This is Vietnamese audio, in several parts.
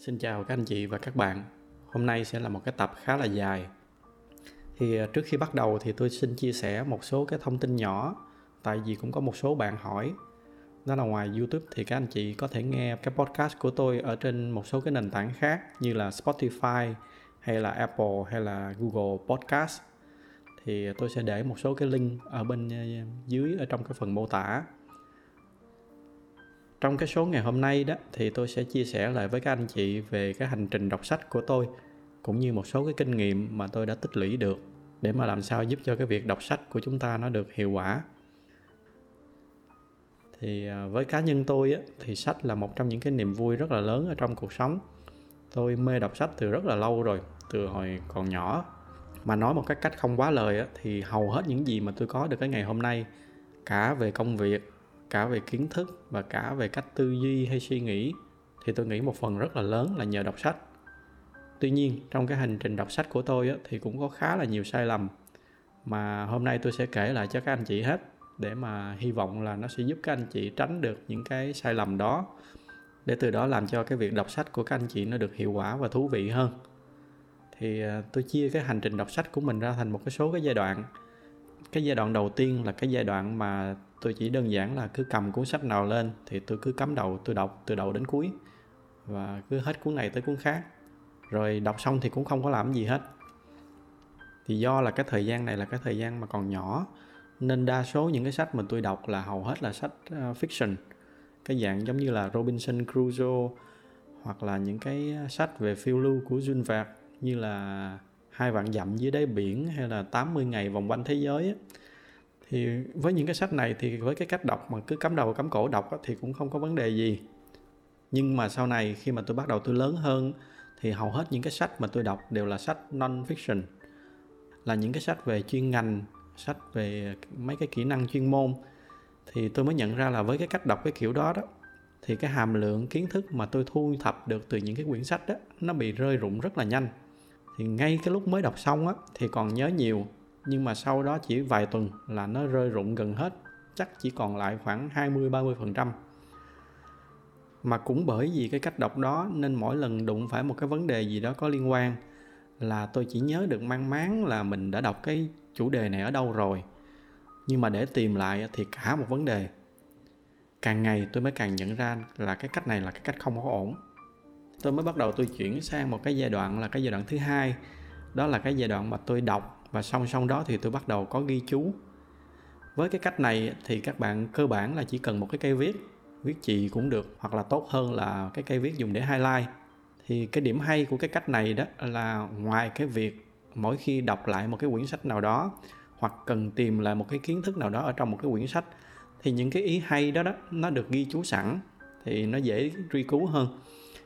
Xin chào các anh chị và các bạn. Hôm nay sẽ là một cái tập khá là dài. Thì à, trước khi bắt đầu thì tôi xin chia sẻ một số cái thông tin nhỏ, tại vì cũng có một số bạn hỏi đó là ngoài YouTube thì các anh chị có thể nghe cái podcast của tôi ở trên một số cái nền tảng khác như là Spotify, hay là Apple, hay là Google Podcast thì à, tôi sẽ để một số cái link ở bên à, dưới, ở trong cái phần mô tả trong cái số ngày hôm nay đó thì tôi sẽ chia sẻ lại với các anh chị về cái hành trình đọc sách của tôi cũng như một số cái kinh nghiệm mà tôi đã tích lũy được để mà làm sao giúp cho cái việc đọc sách của chúng ta nó được hiệu quả. Thì à, với cá nhân tôi á, thì sách là một trong những cái niềm vui rất là lớn ở trong cuộc sống. Tôi mê đọc sách từ rất là lâu rồi từ hồi còn nhỏ. Mà nói một cái cách không quá lời á, thì hầu hết những gì mà tôi có được cái ngày hôm nay cả về công việc cả về kiến thức và cả về cách tư duy hay suy nghĩ thì tôi nghĩ một phần rất là lớn là nhờ đọc sách. Tuy nhiên trong cái hành trình đọc sách của tôi á, thì cũng có khá là nhiều sai lầm mà hôm nay tôi sẽ kể lại cho các anh chị hết để mà hy vọng là nó sẽ giúp các anh chị tránh được những cái sai lầm đó để từ đó làm cho cái việc đọc sách của các anh chị nó được hiệu quả và thú vị hơn. Thì à, tôi chia cái hành trình đọc sách của mình ra thành một cái số cái giai đoạn cái giai đoạn đầu tiên là cái giai đoạn mà tôi chỉ đơn giản là cứ cầm cuốn sách nào lên thì tôi cứ cắm đầu tôi đọc từ đầu đến cuối. Và cứ hết cuốn này tới cuốn khác. Rồi đọc xong thì cũng không có làm gì hết. Thì do là cái thời gian này là cái thời gian mà còn nhỏ nên đa số những cái sách mà tôi đọc là hầu hết là sách uh, fiction. Cái dạng giống như là Robinson Crusoe hoặc là những cái ờ, sách về phiêu lưu của Jules Verne như là hai vạn dặm dưới đáy biển hay là 80 ngày vòng quanh thế giới á, thì với những cái sách này thì với cái cách đọc mà cứ cắm đầu cắm cổ đọc á, thì cũng không có vấn đề gì. Nhưng mà sau này khi mà tôi bắt đầu tôi lớn hơn thì hầu hết những cái sách mà tôi đọc đều là sách non fiction là những cái sách về chuyên ngành sách về mấy cái kỹ năng chuyên môn. Thì tôi mới nhận ra là với cái cách đọc cái kiểu đó đó thì cái hàm lượng kiến thức mà tôi thu thập được từ những cái quyển sách đó nó bị rơi rụng rất là nhanh thì ngay cái lúc mới đọc xong á, thì còn nhớ nhiều. Nhưng mà sau đó chỉ vài tuần là nó rơi rụng gần hết. Chắc chỉ còn lại khoảng 20 30 phần trăm. Mà cũng bởi vì cái cách đọc đó, nên mỗi lần đụng phải một cái vấn đề gì đó có liên quan là tôi chỉ nhớ được mang máng là mình đã đọc cái chủ đề này ở đâu rồi. Nhưng mà để tìm lại thì cả một vấn đề. Càng ngày tôi mới càng nhận ra là cái cách này là cái cách không có ổn tôi mới bắt đầu tôi chuyển sang một cái giai đoạn là cái giai đoạn thứ hai. Đó là cái giai đoạn mà tôi đọc và song song đó thì tôi bắt đầu có ghi chú. Với cái cách này thì các bạn cơ bản là chỉ cần một cái cây viết viết chì cũng được, hoặc là tốt hơn là cái cây viết dùng để highlight. Thì cái điểm hay của cái cách này đó là ngoài cái việc mỗi khi đọc lại một cái quyển sách nào đó, hoặc cần tìm lại một cái kiến thức nào đó ở trong một cái quyển sách, thì những cái ý hay đó đó, nó được ghi chú sẵn, thì nó dễ truy cứu hơn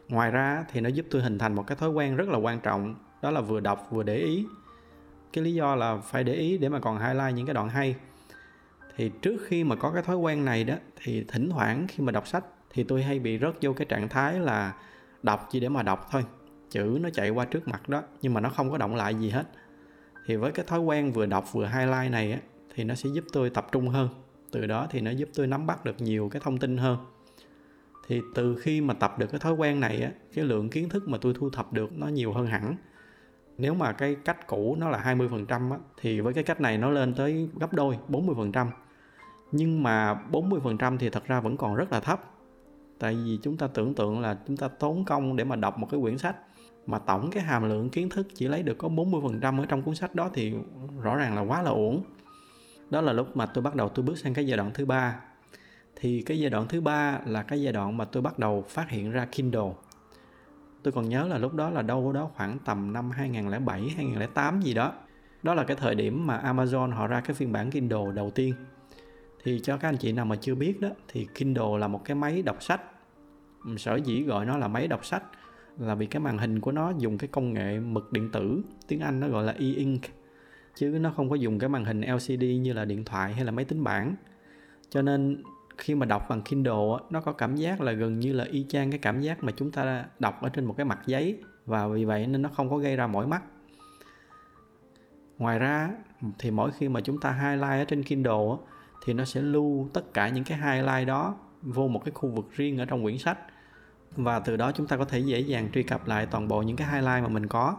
ngoài ra thì nó giúp tôi hình thành một cái thói quen rất là quan trọng, đó là vừa đọc vừa để ý. Cái lý do là phải để ý để mà còn highlight những cái đoạn hay. Thì trước khi mà có cái thói quen này đó, thì thỉnh thoảng khi mà đọc sách thì tôi hay bị rớt vô cái trạng thái là đọc chỉ để mà đọc thôi. Chữ nó chạy qua trước mặt đó, nhưng mà nó không có động lại gì hết. Thì với cái thói quen vừa đọc vừa highlight này á, thì nó sẽ giúp tôi tập trung hơn. Từ đó thì nó giúp tôi nắm bắt được nhiều cái thông tin hơn thì từ khi mà tập được cái thói quen này á cái lượng kiến thức mà tôi thu thập được nó nhiều hơn hẳn. Nếu mà cái cách cũ nó là 20% á, thì với cái cách này nó lên tới gấp đôi 40% nhưng mà 40% thì thật ra vẫn còn rất là thấp. Tại vì chúng ta tưởng tượng là chúng ta tốn công để mà đọc một cái quyển sách mà tổng cái hàm lượng kiến thức chỉ lấy được có 40% ở trong cuốn sách đó thì rõ ràng là quá là uổng. Đó là lúc mà tôi bắt đầu tôi bước sang cái giai đoạn thứ ba thì cái giai đoạn thứ ba là cái giai đoạn mà tôi bắt đầu phát hiện ra Kindle. Tôi còn nhớ là lúc đó là đâu đó khoảng tầm năm 2007 2008 gì đó. Đó là cái thời điểm mà Amazon họ ra cái phiên bản Kindle đầu tiên. Thì cho các anh chị nào mà chưa biết đó, thì Kindle là một cái máy đọc sách. Sở dĩ gọi nó là máy đọc sách là vì cái màn hình của nó dùng cái công nghệ mực điện tử, tiếng Anh nó gọi là e-ink, chứ nó không có dùng cái màn hình LCD như là điện thoại hay là máy tính bảng. Cho nên khi mà đọc bằng Kindle nó có cảm giác là gần như là y chang cái cảm giác mà chúng ta đọc ở trên một cái mặt giấy và vì vậy nên nó không có gây ra mỏi mắt. Ngoài ra, thì mỗi khi mà chúng ta highlight ở trên Kindle thì nó sẽ lưu tất cả những cái highlight đó vô một cái khu vực riêng ở trong quyển sách và từ đó chúng ta có thể dễ dàng truy cập lại toàn bộ những cái highlight mà mình có.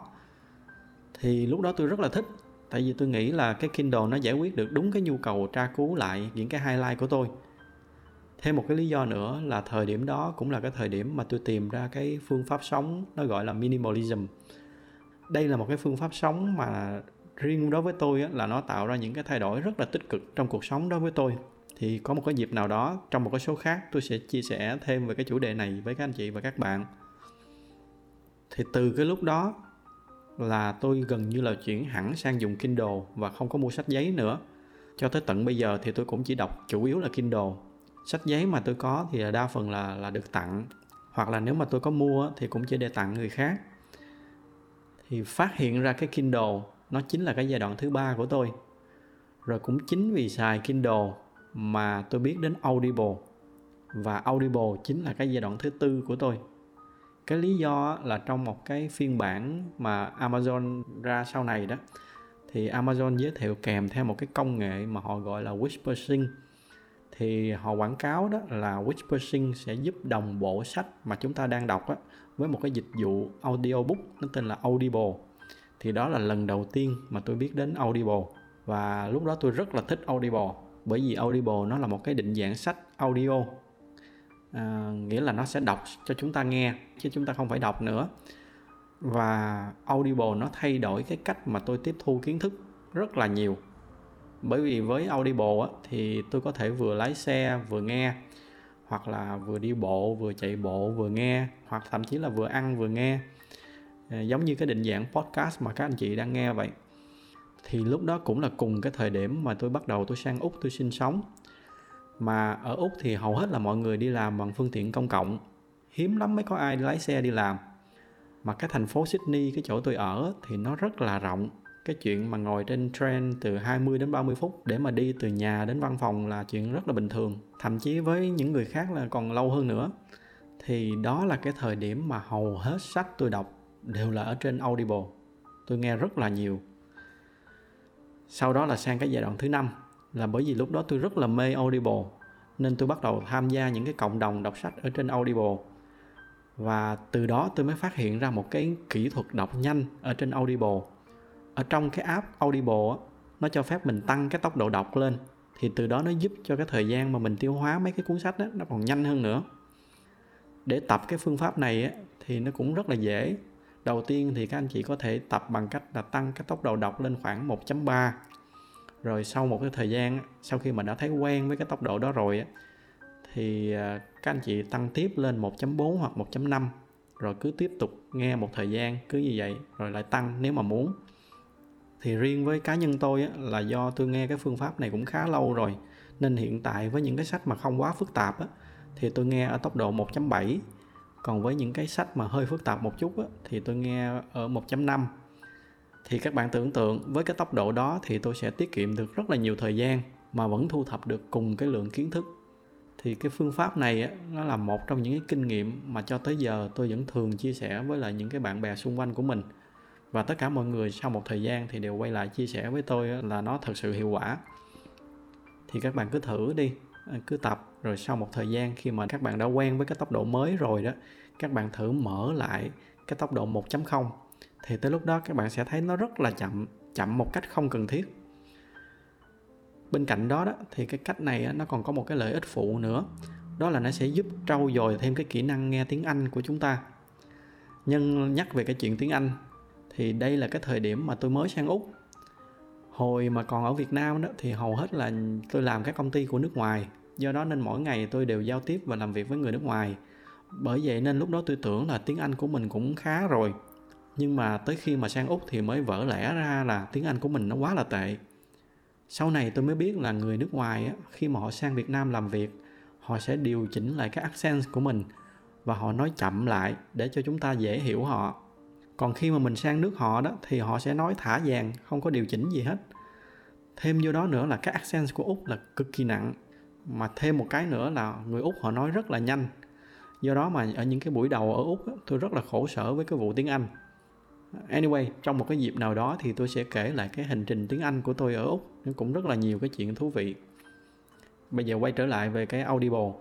Thì lúc đó tôi rất là thích, tại vì tôi nghĩ là cái Kindle nó giải quyết được đúng cái nhu cầu tra cứu lại những cái highlight của tôi thêm một cái lý do nữa là thời điểm đó cũng là cái thời điểm mà tôi tìm ra cái phương pháp sống nó gọi là minimalism. Đây là một cái phương pháp sống mà riêng đối với tôi á, là nó tạo ra những cái thay đổi rất là tích cực trong cuộc sống đối với tôi. Thì có một cái dịp nào đó trong một cái số khác tôi sẽ chia sẻ thêm về cái chủ đề này với các anh chị và các bạn. Thì từ cái lúc đó là tôi gần như là chuyển hẳn sang dùng Kindle và không có mua sách giấy nữa. Cho tới tận bây giờ thì tôi cũng chỉ đọc chủ yếu là Kindle sách giấy mà tôi có thì đa phần là là được tặng. Hoặc là nếu mà tôi có mua thì cũng chỉ để tặng người khác. Thì phát hiện ra cái Kindle, nó chính là cái giai đoạn thứ ba của tôi. Rồi cũng chính vì xài Kindle mà tôi biết đến Audible. Và Audible chính là cái giai đoạn thứ tư của tôi. Cái lý do là trong một cái phiên bản mà Amazon ra sau này đó, thì Amazon giới thiệu kèm theo một cái công nghệ mà họ gọi là Whispersync thì họ quảng cáo đó là Whispersing sẽ giúp đồng bộ sách mà chúng ta đang đọc á, với một cái dịch vụ audiobook nó tên là Audible. Thì đó là lần đầu tiên mà tôi biết đến Audible và lúc đó tôi rất là thích Audible bởi vì Audible nó là một cái định dạng sách audio. À, nghĩa là nó sẽ đọc cho chúng ta nghe chứ chúng ta không phải đọc nữa. Và Audible nó thay đổi cái cách mà tôi tiếp thu kiến thức rất là nhiều bởi vì với Audible á, thì tôi có thể vừa lái xe vừa nghe hoặc là vừa đi bộ vừa chạy bộ vừa nghe hoặc thậm chí là vừa ăn vừa nghe. Ờ, giống như cái định dạng podcast mà các anh chị đang nghe vậy. Thì lúc đó cũng là cùng cái thời điểm mà tôi bắt đầu tôi sang úc tôi sinh sống. Mà ở úc thì hầu hết là mọi người đi làm bằng phương tiện công cộng. Hiếm lắm mới có ai lái xe đi làm. Mà cái thành phố Sydney cái chỗ tôi ở thì nó rất là rộng cái chuyện mà ngồi trên train từ 20 đến 30 phút để mà đi từ nhà đến văn phòng là chuyện rất là bình thường. Thậm chí với những người khác là còn lâu hơn nữa. Thì đó là cái thời điểm mà hầu hết sách tôi đọc đều là ở trên Audible. Tôi nghe rất là nhiều. Sau đó là sang cái giai đoạn thứ năm, là bởi vì lúc đó tôi rất là mê Audible, nên tôi bắt đầu tham gia những cái cộng đồng đọc sách ở trên Audible. Và từ đó tôi mới phát hiện ra một cái kỹ thuật đọc nhanh ở trên Audible ở trong cái app Audible nó cho phép mình tăng cái tốc độ đọc lên. Thì từ đó nó giúp cho cái thời gian mà mình tiêu hóa mấy cái cuốn sách đó, nó còn nhanh hơn nữa. Để tập cái phương pháp này á, thì nó cũng rất là dễ. Đầu tiên thì các anh chị có thể tập bằng cách là tăng cái tốc độ đọc lên khoảng 1.3 rồi sau một cái thời gian sau khi mà đã thấy quen với cái tốc độ đó rồi thì à, các anh chị tăng tiếp lên 1.4 hoặc 1.5 rồi cứ tiếp tục nghe một thời gian cứ như vậy rồi lại tăng nếu mà muốn thì riêng với cá nhân tôi là do tôi nghe cái phương pháp này cũng khá lâu rồi. Nên hiện tại với những cái sách mà không quá phức tạp thì tôi nghe ở tốc độ 1.7 còn với những cái sách mà hơi phức tạp một chút á, thì tôi nghe ở 1.5 thì các bạn tưởng tượng với cái tốc độ đó thì tôi sẽ tiết kiệm được rất là nhiều thời gian mà vẫn thu thập được cùng cái lượng kiến thức. Thì cái phương pháp này á, nó là một trong những cái kinh nghiệm mà cho tới giờ tôi vẫn thường chia sẻ với lại những cái bạn bè xung quanh của mình và tất cả mọi người sau một thời gian thì đều quay lại chia sẻ với tôi là nó thật sự hiệu quả. Thì các bạn cứ thử đi à, cứ tập. Rồi sau một thời gian khi mà các bạn đã quen với cái tốc độ mới rồi đó, các bạn thử mở lại cái tốc độ 1.0 thì tới lúc đó các bạn sẽ thấy nó rất là chậm chậm một cách không cần thiết. Bên cạnh đó đó, thì cái cách này nó còn có một cái lợi ích phụ nữa. Đó là nó sẽ giúp trau dồi thêm cái kỹ năng nghe tiếng Anh của chúng ta. Nhân nhắc về cái chuyện tiếng Anh thì đây là cái thời điểm mà tôi mới sang Úc. Hồi mà còn ở Việt Nam đó thì hầu hết là tôi làm các công ty của nước ngoài. Do đó nên mỗi ngày tôi đều giao tiếp và làm việc với người nước ngoài. Bởi vậy nên lúc đó tôi tưởng là tiếng Anh của mình cũng khá rồi. Nhưng mà tới khi mà sang úc thì mới vỡ lẽ ra là tiếng anh của mình nó quá là tệ. Sau này tôi mới biết là người nước ngoài á, khi mà họ sang việt nam làm việc họ sẽ điều chỉnh lại cái accent của mình và họ nói chậm lại để cho chúng ta dễ hiểu họ còn khi mà mình sang nước họ đó, thì họ sẽ nói thả vàng, không có điều chỉnh gì hết. Thêm vô đó nữa là cái accent của úc là cực kỳ nặng. Mà thêm một cái nữa là người úc họ nói rất là nhanh. Do đó mà ở những cái buổi đầu ở úc tôi rất là khổ sở với cái vụ tiếng anh. Anyway, trong một cái dịp nào đó thì tôi sẽ kể lại cái hành trình tiếng Anh của tôi ở Úc. Nó cũng rất là nhiều cái chuyện thú vị. Bây giờ quay trở lại về cái Audible.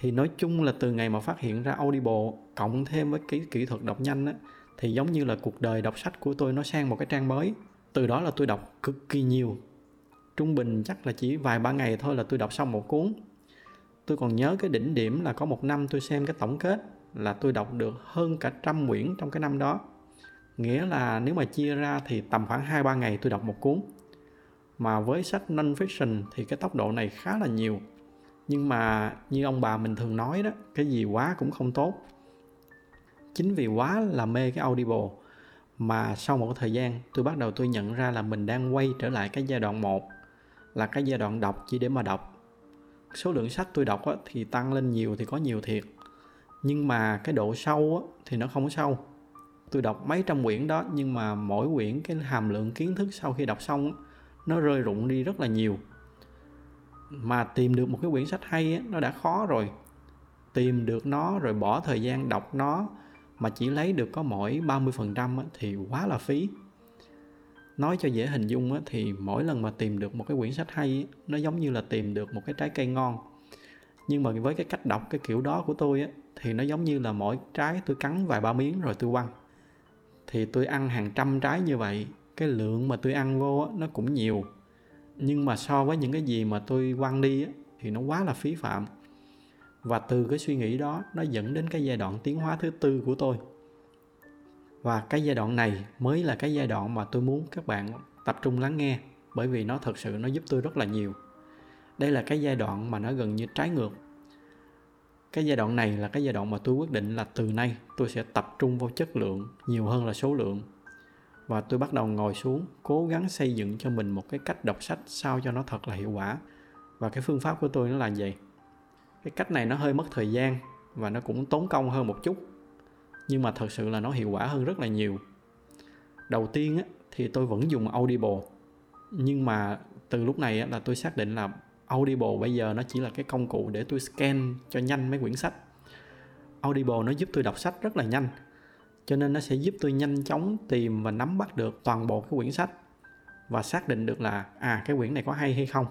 Thì nói chung là từ ngày mà phát hiện ra Audible cộng thêm với cái kỹ thuật đọc nhanh á thì giống như là cuộc đời đọc sách của tôi nó sang một cái trang mới. Từ đó là tôi đọc cực kỳ nhiều. Trung bình chắc là chỉ vài ba ngày thôi là tôi đọc xong một cuốn. Tôi còn nhớ cái đỉnh điểm là có một năm tôi xem cái tổng kết là tôi đọc được hơn cả trăm quyển trong cái năm đó. Nghĩa là nếu mà chia ra thì tầm khoảng hai ba ngày tôi đọc một cuốn. Mà với sách non-fiction thì cái tốc độ này khá là nhiều. Nhưng mà như ông bà mình thường nói đó, cái gì quá cũng không tốt chính vì quá là mê cái audible mà sau một thời gian tôi bắt đầu tôi nhận ra là mình đang quay trở lại cái giai đoạn 1 là cái giai đoạn đọc chỉ để mà đọc. Số lượng sách tôi đọc á, thì tăng lên nhiều thì có nhiều thiệt. Nhưng mà cái độ sâu á, thì nó không sâu. Tôi đọc mấy trăm quyển đó nhưng mà mỗi quyển cái hàm lượng kiến thức sau khi đọc xong á, nó rơi rụng đi rất là nhiều. Mà tìm được một cái quyển sách hay á, nó đã khó rồi. Tìm được nó rồi bỏ thời gian đọc nó mà chỉ lấy được có mỗi 30% thì quá là phí. Nói cho dễ hình dung thì mỗi lần mà tìm được một cái quyển sách hay nó giống như là tìm được một cái trái cây ngon. Nhưng mà với cái cách đọc cái kiểu đó của tôi thì nó giống như là mỗi trái tôi cắn vài ba miếng rồi tôi quăng. Thì tôi ăn hàng trăm trái như vậy, cái lượng mà tôi ăn vô nó cũng nhiều. Nhưng mà so với những cái gì mà tôi quăng đi thì nó quá là phí phạm và từ cái suy nghĩ đó, nó dẫn đến cái giai đoạn tiến hóa thứ tư của tôi. Và cái giai đoạn này mới là cái giai đoạn mà tôi muốn các bạn tập trung lắng nghe, bởi vì nó thật sự nó giúp tôi rất là nhiều. Đây là cái giai đoạn mà nó gần như trái ngược. Cái giai đoạn này là cái giai đoạn mà tôi quyết định là từ nay tôi sẽ tập trung vào chất lượng nhiều hơn là số lượng. Và tôi bắt đầu ngồi xuống, cố gắng xây dựng cho mình một cái cách đọc sách sao cho nó thật là hiệu quả. Và cái phương pháp của tôi nó là gì cái cách này nó hơi mất thời gian và nó cũng tốn công hơn một chút nhưng mà thật sự là nó hiệu quả hơn rất là nhiều. Đầu tiên á, thì tôi vẫn dùng audible nhưng mà từ lúc này á, là tôi xác định là audible bây giờ nó chỉ là cái công cụ để tôi scan cho nhanh mấy quyển sách. Audible nó giúp tôi đọc sách rất là nhanh cho nên nó sẽ giúp tôi nhanh chóng tìm và nắm bắt được toàn bộ cái quyển sách và xác định được là à cái quyển này có hay hay không.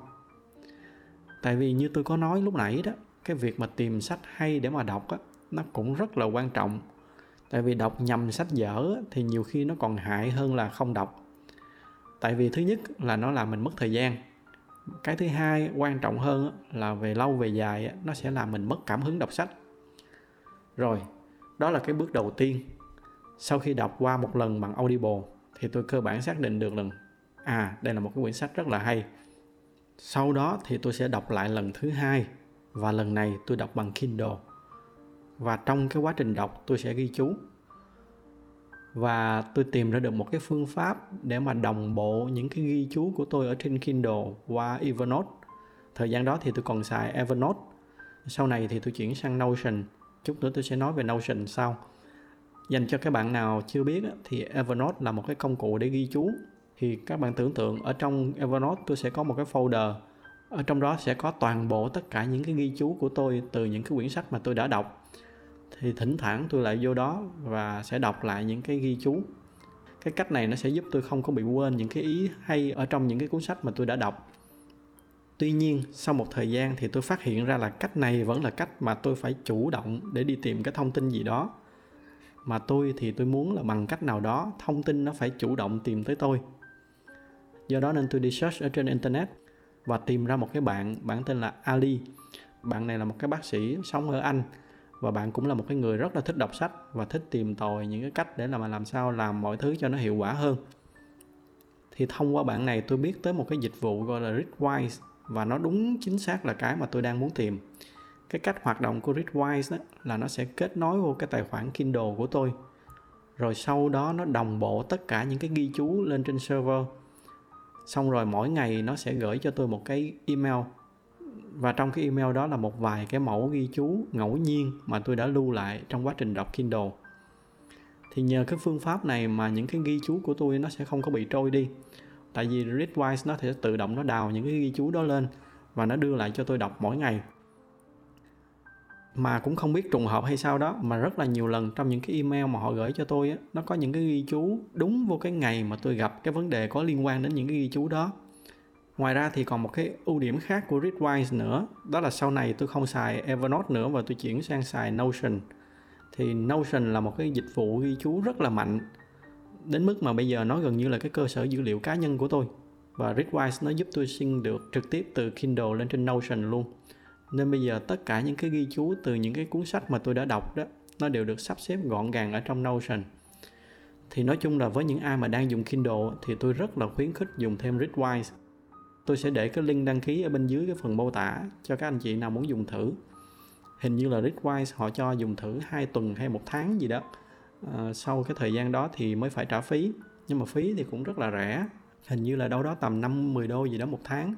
Tại vì như tôi có nói lúc nãy đó cái việc mà tìm sách hay để mà đọc á, nó cũng rất là quan trọng. Tại vì đọc nhầm sách dở thì nhiều khi nó còn hại hơn là không đọc. Tại vì thứ nhất là nó làm mình mất thời gian. Cái thứ hai quan trọng hơn là về lâu về dài nó sẽ làm mình mất cảm hứng đọc sách. Rồi, đó là cái bước đầu tiên. Sau khi đọc qua một lần bằng audible thì tôi cơ bản xác định được rằng à đây là một cái quyển sách rất là hay. Sau đó thì tôi sẽ đọc lại lần thứ hai và lần này tôi đọc bằng kindle. Và trong cái quá trình đọc, tôi sẽ ghi chú. Và tôi tìm ra được một cái phương pháp để mà đồng bộ những cái ghi chú của tôi ở trên Kindle qua Evernote. Thời gian đó thì tôi còn xài Evernote. Sau này thì tôi chuyển sang Notion. Chút nữa tôi sẽ nói về Notion sau. Dành cho các bạn nào chưa biết thì Evernote là một cái công cụ để ghi chú. Thì các bạn tưởng tượng ở trong Evernote tôi sẽ có một cái folder ở trong đó sẽ có toàn bộ tất cả những cái ghi chú của tôi từ những cái quyển sách mà tôi đã đọc. Thì thỉnh thoảng tôi lại vô đó và sẽ đọc lại những cái ghi chú. Cái cách này nó sẽ giúp tôi không có bị quên những cái ý hay ở trong những cái cuốn sách mà tôi đã đọc. Tuy nhiên, sau một thời gian thì tôi phát hiện ra là cách này vẫn là cách mà tôi phải chủ động để đi tìm cái thông tin gì đó. Mà tôi thì tôi muốn là bằng cách nào đó thông tin nó phải chủ động tìm tới tôi. Do đó nên tôi đi search ở trên internet và tìm ra một cái bạn bạn tên là Ali. Bạn này là một cái bác sĩ sống ở Anh và bạn cũng là một cái người rất là thích đọc sách và thích tìm tòi những cái cách để làm làm sao làm mọi thứ cho nó hiệu quả hơn. Thì thông qua bạn này, tôi biết tới một cái dịch vụ gọi là Ritwise và nó đúng chính xác là cái mà tôi đang muốn tìm. Cái cách hoạt động của Ritwise đó là nó sẽ kết nối vô cái tài khoản Kindle của tôi. Rồi sau đó nó đồng bộ tất cả những cái ghi chú lên trên server xong rồi mỗi ngày nó sẽ gửi cho tôi một cái email. Và trong cái email đó là một vài cái mẫu ghi chú ngẫu nhiên mà tôi đã lưu lại trong quá trình đọc Kindle. Thì nhờ cái phương pháp này mà những cái ghi chú của tôi nó sẽ không có bị trôi đi. Tại vì Readwise nó sẽ tự động nó đào những cái ghi chú đó lên và nó đưa lại cho tôi đọc mỗi ngày mà cũng không biết trùng hợp hay sao đó, mà rất là nhiều lần trong những cái email mà họ gửi cho tôi á, nó có những cái ghi chú đúng vô cái ngày mà tôi gặp cái vấn đề có liên quan đến những cái ghi chú đó. Ngoài ra thì còn một cái ưu điểm khác của Readwise nữa, đó là sau này tôi không xài Evernote nữa và tôi chuyển sang xài Notion. Thì Notion là một cái dịch vụ ghi chú rất là mạnh, đến mức mà bây giờ nó gần như là cái cơ sở dữ liệu cá nhân của tôi. Và Readwise nó giúp tôi xin được trực tiếp từ Kindle lên trên Notion luôn nên bây giờ tất cả những cái ghi chú từ những cái cuốn sách mà tôi đã đọc đó nó đều được sắp xếp gọn gàng ở trong Notion. Thì nói chung là với những ai mà đang dùng Kindle thì tôi rất là khuyến khích dùng thêm Readwise. Tôi sẽ để cái link đăng ký ở bên dưới cái phần mô tả cho các anh chị nào muốn dùng thử. Hình như là Readwise họ cho dùng thử hai tuần hay một tháng gì đó. À, sau cái thời gian đó thì mới phải trả phí nhưng mà phí thì cũng rất là rẻ. Hình như là đâu đó tầm 5-10 đô gì đó một tháng.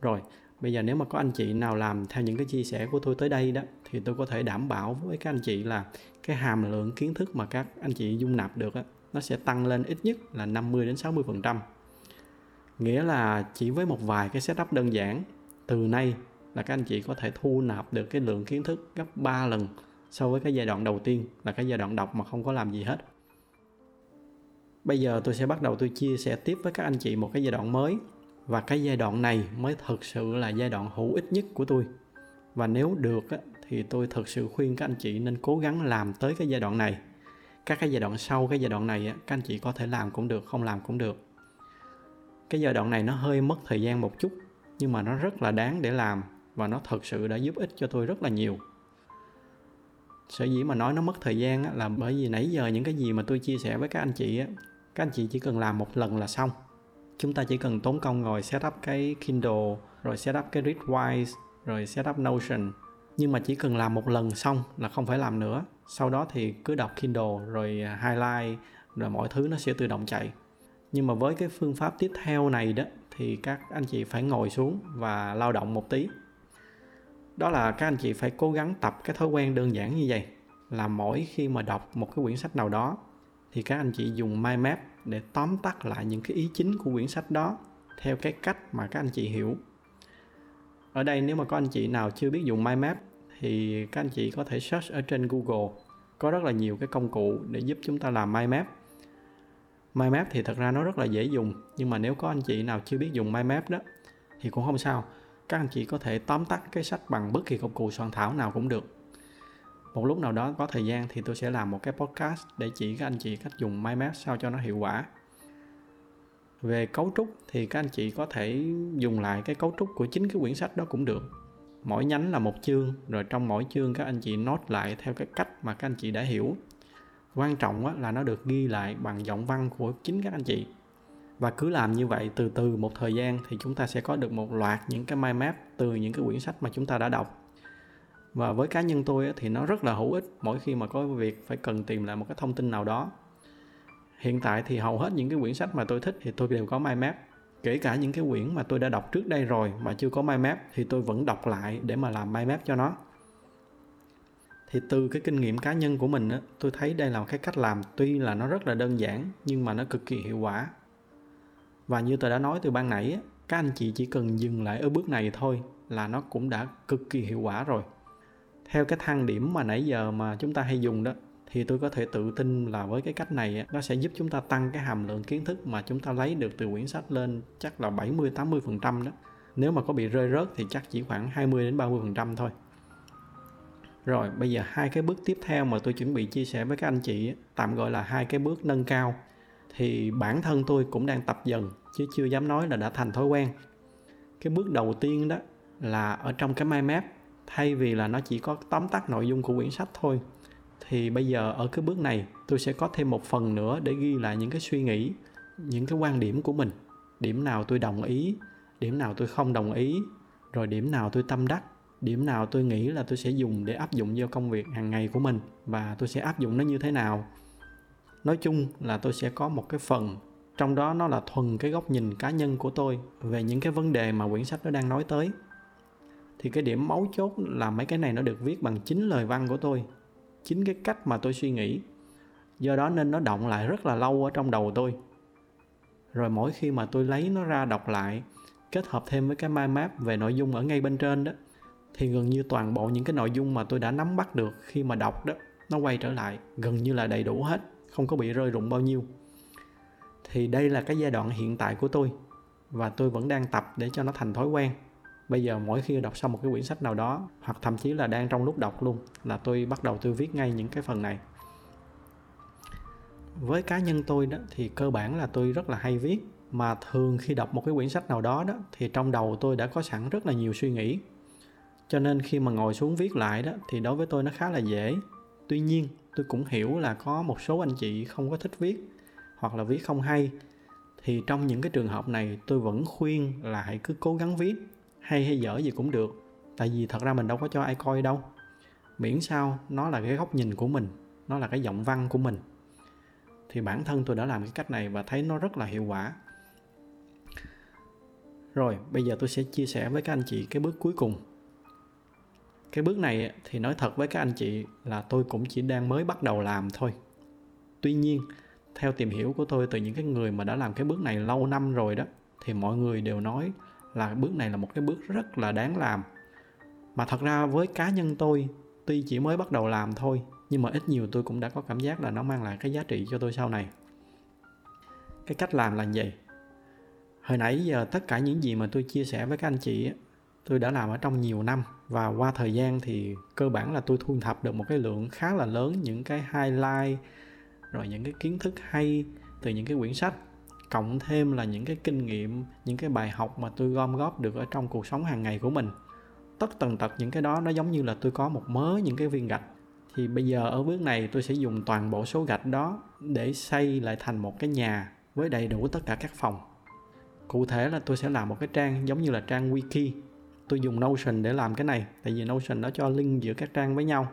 Rồi bây giờ nếu mà có anh chị nào làm theo những cái chia sẻ của tôi tới đây đó thì tôi có thể đảm bảo với các anh chị là cái hàm lượng kiến thức mà các anh chị dung nạp được á, nó sẽ tăng lên ít nhất là 50 đến 60 phần trăm. Nghĩa là chỉ với một vài cái setup đơn giản từ nay là các anh chị có thể thu nạp được cái lượng kiến thức gấp 3 lần so với cái giai đoạn đầu tiên là cái giai đoạn đọc mà không có làm gì hết. Bây giờ tôi sẽ bắt đầu tôi chia sẻ tiếp với các anh chị một cái giai đoạn mới và cái giai đoạn này mới thực sự là giai đoạn hữu ích nhất của tôi. Và nếu được thì tôi thực sự khuyên các anh chị nên cố gắng làm tới cái giai đoạn này. Các cái giai đoạn sau cái giai đoạn này các anh chị có thể làm cũng được, không làm cũng được. Cái giai đoạn này nó hơi mất thời gian một chút, nhưng mà nó rất là đáng để làm và nó thực sự đã giúp ích cho tôi rất là nhiều. Sở dĩ mà nói nó mất thời gian là bởi vì nãy giờ những cái gì mà tôi chia sẻ với các anh chị các anh chị chỉ cần làm một lần là xong chúng ta chỉ cần tốn công ngồi setup cái Kindle, rồi setup cái Readwise, rồi setup Notion. Nhưng mà chỉ cần làm một lần xong là không phải làm nữa. Sau đó thì cứ đọc Kindle, rồi highlight, rồi mọi thứ nó sẽ tự động chạy. Nhưng mà với cái phương pháp tiếp theo này đó, thì các anh chị phải ngồi xuống và lao động một tí. Đó là các anh chị phải cố gắng tập cái thói quen đơn giản như vậy. Là mỗi khi mà đọc một cái quyển sách nào đó, thì các anh chị dùng mind map để tóm tắt lại những cái ý chính của quyển sách đó theo cái cách mà các anh chị hiểu. Ở đây nếu mà có anh chị nào chưa biết dùng mind map thì các anh chị có thể search ở trên google. Có rất là nhiều cái công cụ để giúp chúng ta làm mind map. Mind map thì thật ra nó rất là dễ dùng, nhưng mà nếu có anh chị nào chưa biết dùng mind map đó thì cũng không sao. Các anh chị có thể tóm tắt cái sách bằng bất kỳ công cụ soạn thảo nào cũng được một lúc nào đó có thời gian thì tôi sẽ làm một cái podcast để chỉ các anh chị cách dùng mind map sao cho nó hiệu quả. Về cấu trúc thì các anh chị có thể dùng lại cái cấu trúc của chính cái quyển sách đó cũng được. Mỗi nhánh là một chương, rồi trong mỗi chương các anh chị nốt lại theo cái cách mà các anh chị đã hiểu. Quan trọng là nó được ghi lại bằng giọng văn của chính các anh chị. Và cứ làm như vậy từ từ một thời gian thì chúng ta sẽ có được một loạt những cái mind map từ những cái quyển sách mà chúng ta đã đọc và với cá nhân tôi thì nó rất là hữu ích mỗi khi mà có việc phải cần tìm lại một cái thông tin nào đó. Hiện tại thì hầu hết những cái quyển sách mà tôi thích thì tôi đều có mind map. Kể cả những cái quyển mà tôi đã đọc trước đây rồi mà chưa có mind map thì tôi vẫn đọc lại để mà làm mind map cho nó. Thì từ cái kinh nghiệm cá nhân của mình á, tôi thấy đây là một cái cách làm. Tuy là nó rất là đơn giản nhưng mà nó cực kỳ hiệu quả. Và như tôi đã nói từ ban nãy các anh chị chỉ cần dừng lại ở bước này thôi là nó cũng đã cực kỳ hiệu quả rồi theo cái thang điểm mà nãy giờ mà chúng ta hay dùng đó, thì tôi có thể tự tin là với cái cách này nó sẽ giúp chúng ta tăng cái hàm lượng kiến thức mà chúng ta lấy được từ quyển sách lên chắc là 70 80 phần trăm đó. Nếu mà có bị rơi rớt thì chắc chỉ khoảng 20 đến 30 phần trăm thôi. Rồi, bây giờ hai cái bước tiếp theo mà tôi chuẩn bị chia sẻ với các anh chị tạm gọi là hai cái bước nâng cao. Thì bản thân tôi cũng đang tập dần, chứ chưa dám nói là đã thành thói quen. Cái bước đầu tiên đó là ở trong cái mind map thay vì là nó chỉ có tóm tắt nội dung của quyển sách thôi, thì bây giờ ở cái bước này, tôi sẽ có thêm một phần nữa để ghi lại những cái suy nghĩ, những cái quan điểm của mình. Điểm nào tôi đồng ý, điểm nào tôi không đồng ý, rồi điểm nào tôi tâm đắc, điểm nào tôi nghĩ là tôi sẽ dùng để áp dụng vào công việc hàng ngày của mình và tôi sẽ áp dụng nó như thế nào. Nói chung là tôi sẽ có một cái phần, trong đó nó là thuần cái góc nhìn cá nhân của tôi về những cái vấn đề mà quyển sách nó đang nói tới thì cái điểm mấu chốt là mấy cái này nó được viết bằng chính lời văn của tôi, chính cái cách mà tôi suy nghĩ. Do đó nên nó động lại rất là lâu ở trong đầu tôi. Rồi mỗi khi mà tôi lấy nó ra đọc lại, kết hợp thêm với cái mind map về nội dung ở ngay bên trên đó, thì gần như toàn bộ những cái nội dung mà tôi đã nắm bắt được khi mà đọc đó, nó quay trở lại, gần như là đầy đủ hết, không có bị rơi rụng bao nhiêu. Thì đây là cái giai đoạn hiện tại của tôi, và tôi vẫn đang tập để cho nó thành thói quen bây giờ mỗi khi đọc xong một cái quyển sách nào đó, hoặc thậm chí là đang trong lúc đọc luôn, là tôi bắt đầu tôi viết ngay những cái phần này. Với cá nhân tôi đó, thì cơ bản là tôi rất là hay viết, mà thường khi đọc một cái quyển sách nào đó đó, thì trong đầu tôi đã có sẵn rất là nhiều suy nghĩ. Cho nên khi mà ngồi xuống viết lại đó, thì đối với tôi nó khá là dễ. Tuy nhiên, tôi cũng hiểu là có một số anh chị không có thích viết, hoặc là viết không hay. Thì trong những cái trường hợp này, tôi vẫn khuyên là hãy cứ cố gắng viết hay hay dở gì cũng được. Tại vì thật ra mình đâu có cho ai coi đâu. Miễn sao nó là cái góc nhìn của mình, nó là cái giọng văn của mình. Thì bản thân tôi đã làm cái cách này và thấy nó rất là hiệu quả. Rồi, bây giờ tôi sẽ chia sẻ với các anh chị cái bước cuối cùng. Cái bước này thì nói thật với các anh chị là tôi cũng chỉ đang mới bắt đầu làm thôi. Tuy nhiên, theo tìm hiểu của tôi từ những cái người mà đã làm cái bước này lâu năm rồi đó, thì mọi người đều nói là bước này là một cái bước rất là đáng làm. Mà thật ra với cá nhân tôi, tuy chỉ mới bắt đầu làm thôi, nhưng mà ít nhiều tôi cũng đã có cảm giác là nó mang lại cái giá trị cho tôi sau này. Cái cách làm là vậy. Hồi nãy giờ tất cả những gì mà tôi chia sẻ với các anh chị tôi đã làm ở trong nhiều năm, và qua thời gian thì cơ bản là tôi thu thập được một cái lượng khá là lớn những cái highlight, rồi những cái kiến thức hay từ những cái quyển sách cộng thêm là những cái kinh nghiệm, những cái bài học mà tôi gom góp được ở trong cuộc sống hàng ngày của mình. Tất tần tật những cái đó nó giống như là tôi có một mớ những cái viên gạch. Thì bây giờ ở bước này tôi sẽ dùng toàn bộ số gạch đó để xây lại thành một cái nhà với đầy đủ tất cả các phòng. Cụ thể là tôi sẽ làm một cái trang giống như là trang wiki. Tôi dùng notion để làm cái này, tại vì notion nó cho link giữa các trang với nhau.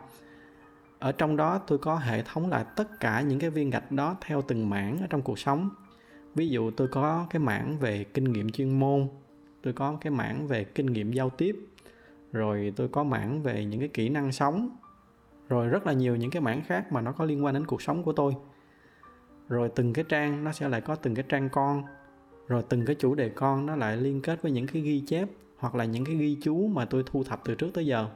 Ở trong đó tôi có hệ thống lại tất cả những cái viên gạch đó theo từng mảng ở trong cuộc sống ví dụ tôi có cái mảng về kinh nghiệm chuyên môn, tôi có cái mảng về kinh nghiệm giao tiếp, rồi tôi có mảng về những cái kỹ năng sống, rồi rất là nhiều những cái mảng khác mà nó có liên quan đến cuộc sống của tôi. Rồi từng cái trang nó sẽ lại có từng cái trang con, rồi từng cái chủ đề con nó lại liên kết với những cái ghi chép hoặc là những cái ghi chú mà tôi thu thập từ trước tới giờ.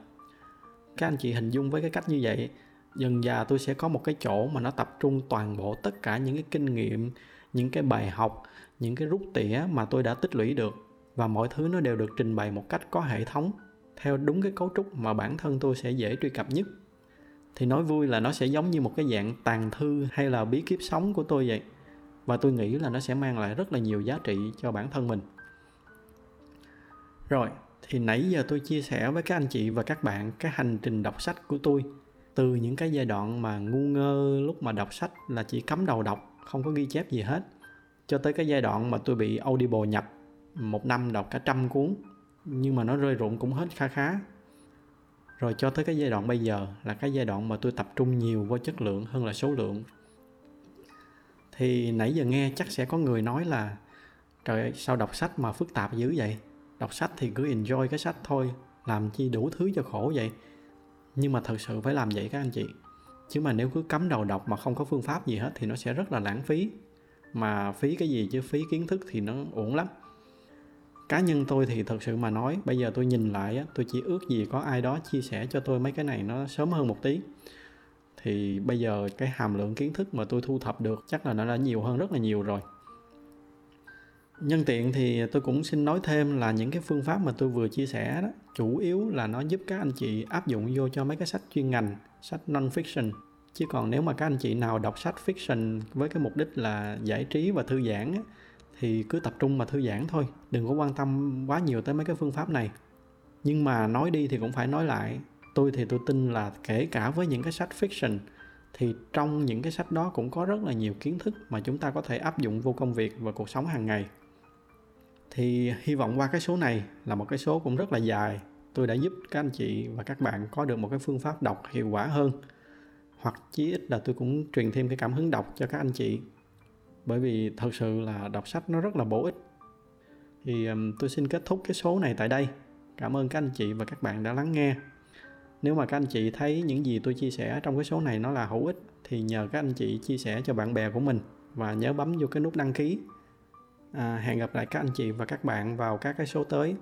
Các anh chị hình dung với cái cách như vậy, dần dà tôi sẽ có một cái chỗ mà nó tập trung toàn bộ tất cả những cái kinh nghiệm những cái bài học, những cái rút tỉa mà tôi đã tích lũy được. Và mọi thứ nó đều được trình bày một cách có hệ thống, theo đúng cái cấu trúc mà bản thân tôi sẽ dễ truy cập nhất. Thì nói vui là nó sẽ giống như một cái dạng tàn thư hay là bí kíp sống của tôi vậy. Và tôi nghĩ là nó sẽ mang lại rất là nhiều giá trị cho bản thân mình. Rồi, thì nãy giờ tôi chia sẻ với các anh chị và các bạn cái hành trình đọc sách của tôi. Từ những cái giai đoạn mà ngu ngơ lúc mà đọc sách là chỉ cắm đầu đọc không có ghi chép gì hết. Cho tới cái giai đoạn mà tôi bị audible nhập một năm đọc cả trăm cuốn nhưng mà nó rơi rụng cũng hết khá khá. Rồi cho tới cái giai đoạn bây giờ là cái giai đoạn mà tôi tập trung nhiều vào chất lượng hơn là số lượng. Thì nãy giờ nghe chắc sẽ có người nói là trời ơi, sao đọc sách mà phức tạp dữ vậy? Đọc sách thì cứ enjoy cái sách thôi làm chi đủ thứ cho khổ vậy? Nhưng mà thật sự phải làm vậy các anh chị chứ mà nếu cứ cấm đầu đọc mà không có phương pháp gì hết thì nó sẽ rất là lãng phí. Mà phí cái gì chứ? Phí kiến thức thì nó ổn lắm. Cá nhân tôi thì thật sự mà nói, bây giờ tôi nhìn lại tôi chỉ ước gì có ai đó chia sẻ cho tôi mấy cái này nó sớm hơn một tí. Thì bây giờ cái hàm lượng kiến thức mà tôi thu thập được chắc là nó đã nhiều hơn rất là nhiều rồi nhân tiện thì tôi cũng xin nói thêm là những cái phương pháp mà tôi vừa chia sẻ đó chủ yếu là nó giúp các anh chị áp dụng vô cho mấy cái sách chuyên ngành sách non fiction chứ còn nếu mà các anh chị nào đọc sách fiction với cái mục đích là giải trí và thư giãn á, thì cứ tập trung mà thư giãn thôi đừng có quan tâm quá nhiều tới mấy cái phương pháp này. Nhưng mà nói đi thì cũng phải nói lại tôi thì tôi tin là kể cả với những cái sách fiction thì trong những cái sách đó cũng có rất là nhiều kiến thức mà chúng ta có thể áp dụng vô công việc và cuộc sống hàng ngày thì hy vọng qua cái số này là một cái số cũng rất là dài. Tôi đã giúp các anh chị và các bạn có được một cái phương pháp đọc hiệu quả hơn. Hoặc chí ít là tôi cũng truyền thêm cái cảm hứng đọc cho các anh chị. Bởi vì thật sự là đọc sách nó rất là bổ ích. Thì tôi xin kết thúc cái số này tại đây. Cảm ơn các anh chị và các bạn đã lắng nghe. Nếu mà các anh chị thấy những gì tôi chia sẻ trong cái số này nó là hữu ích, thì nhờ các anh chị chia sẻ cho bạn bè của mình và nhớ bấm vô cái nút đăng ký à, hẹn gặp lại các anh chị và các bạn vào các cái số tới.